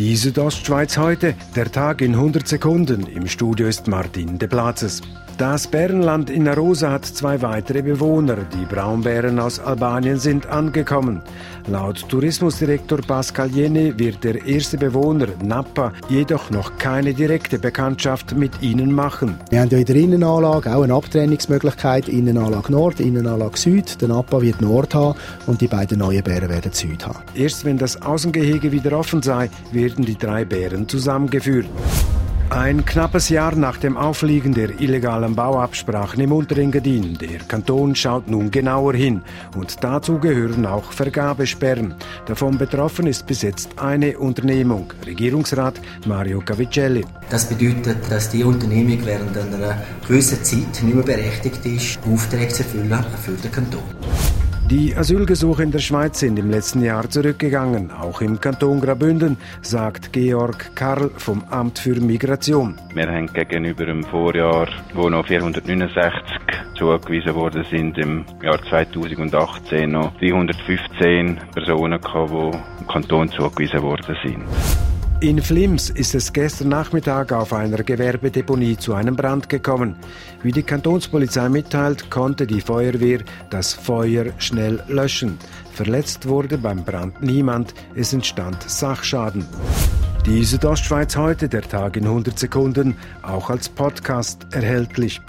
Die Südostschweiz heute, der Tag in 100 Sekunden. Im Studio ist Martin de Platzes. Das Bärenland in Arosa hat zwei weitere Bewohner. Die Braunbären aus Albanien sind angekommen. Laut Tourismusdirektor Pascal Jene wird der erste Bewohner, Nappa, jedoch noch keine direkte Bekanntschaft mit ihnen machen. Wir haben ja in der Innenanlage auch eine Abtrennungsmöglichkeit, Innenanlage Nord, Innenanlage Süd. Der Nappa wird Nord haben und die beiden neuen Bären werden Süd haben. Erst wenn das Außengehege wieder offen sei, werden die drei Bären zusammengeführt. Ein knappes Jahr nach dem Aufliegen der illegalen Bauabsprachen im Unterengadin. Der Kanton schaut nun genauer hin und dazu gehören auch Vergabesperren. Davon betroffen ist bis jetzt eine Unternehmung. Regierungsrat Mario Cavicelli. Das bedeutet, dass die Unternehmung während einer gewissen Zeit nicht mehr berechtigt ist, Aufträge zu erfüllen für den Kanton. Die Asylgesuche in der Schweiz sind im letzten Jahr zurückgegangen, auch im Kanton Graubünden, sagt Georg Karl vom Amt für Migration. Wir haben gegenüber dem Vorjahr, wo noch 469 zugewiesen worden sind, im Jahr 2018 noch 315 Personen gehabt, die im Kanton zugewiesen worden sind. In Flims ist es gestern Nachmittag auf einer Gewerbedeponie zu einem Brand gekommen. Wie die Kantonspolizei mitteilt, konnte die Feuerwehr das Feuer schnell löschen. Verletzt wurde beim Brand niemand, es entstand Sachschaden. Die Südostschweiz heute, der Tag in 100 Sekunden, auch als Podcast erhältlich.